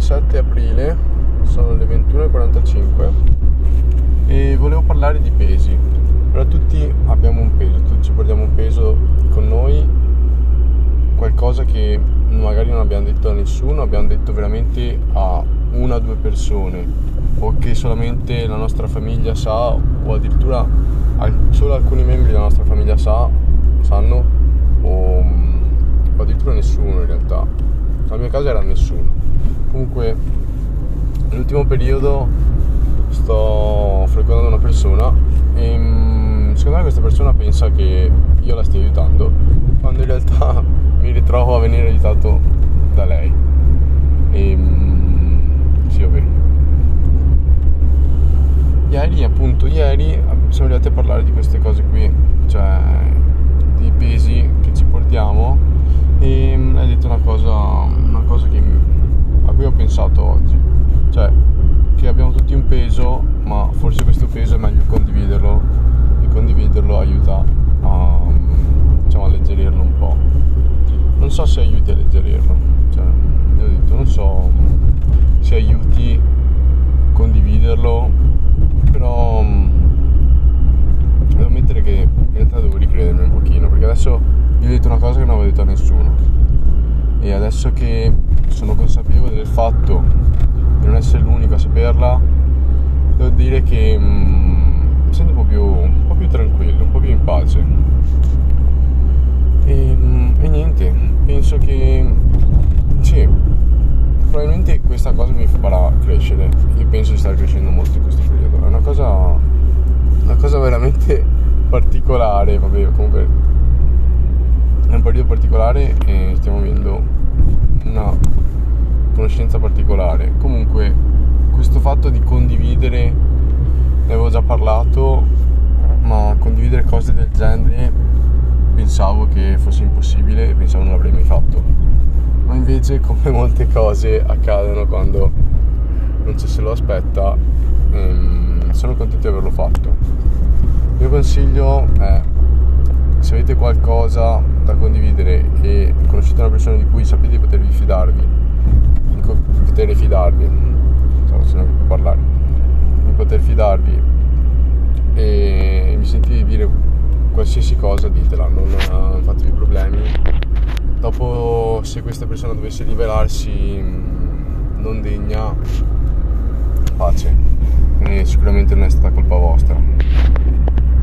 27 aprile, sono le 21.45 e volevo parlare di pesi. Però tutti abbiamo un peso, tutti ci portiamo un peso con noi, qualcosa che magari non abbiamo detto a nessuno, abbiamo detto veramente a una o due persone o che solamente la nostra famiglia sa o addirittura solo alcuni membri della nostra famiglia sa, sanno o, o addirittura nessuno in realtà. Nel mio caso era nessuno. Comunque nell'ultimo periodo sto frequentando una persona e mm, secondo me questa persona pensa che io la stia aiutando quando in realtà mi ritrovo a venire aiutato da lei. E mm, sì, vabbè. Ieri, appunto, ieri siamo arrivati a parlare di queste cose qui, peso, ma forse questo peso è meglio condividerlo e condividerlo aiuta a, diciamo, alleggerirlo un po'. Non so se aiuti a alleggerirlo, cioè, io ho detto, non so se aiuti a condividerlo, però devo ammettere che in realtà devo ricredermi un pochino, perché adesso vi ho detto una cosa che non avevo detto a nessuno e adesso che sono consapevole del fatto di non essere l'unico a saperla dire che mm, mi sento un po, più, un po' più tranquillo, un po' più in pace. E, mm, e niente, penso che sì, probabilmente questa cosa mi farà crescere. Io penso di stare crescendo molto in questo periodo. È una cosa una cosa veramente particolare vabbè comunque è un periodo particolare e stiamo avendo una conoscenza particolare. Comunque, questo fatto di condividere, parlato, ma condividere cose del genere pensavo che fosse impossibile e pensavo non l'avrei mai fatto. Ma invece, come molte cose accadono quando non ci se lo aspetta, ehm, sono contento di averlo fatto. Il mio consiglio è se avete qualcosa da condividere e conoscete una persona di cui sapete di potervi fidarvi, di poter fidarvi, non so più parlare, di poter fidarvi e mi sentite di dire qualsiasi cosa ditela, non fatevi problemi. Dopo se questa persona dovesse rivelarsi non degna, pace, e sicuramente non è stata colpa vostra.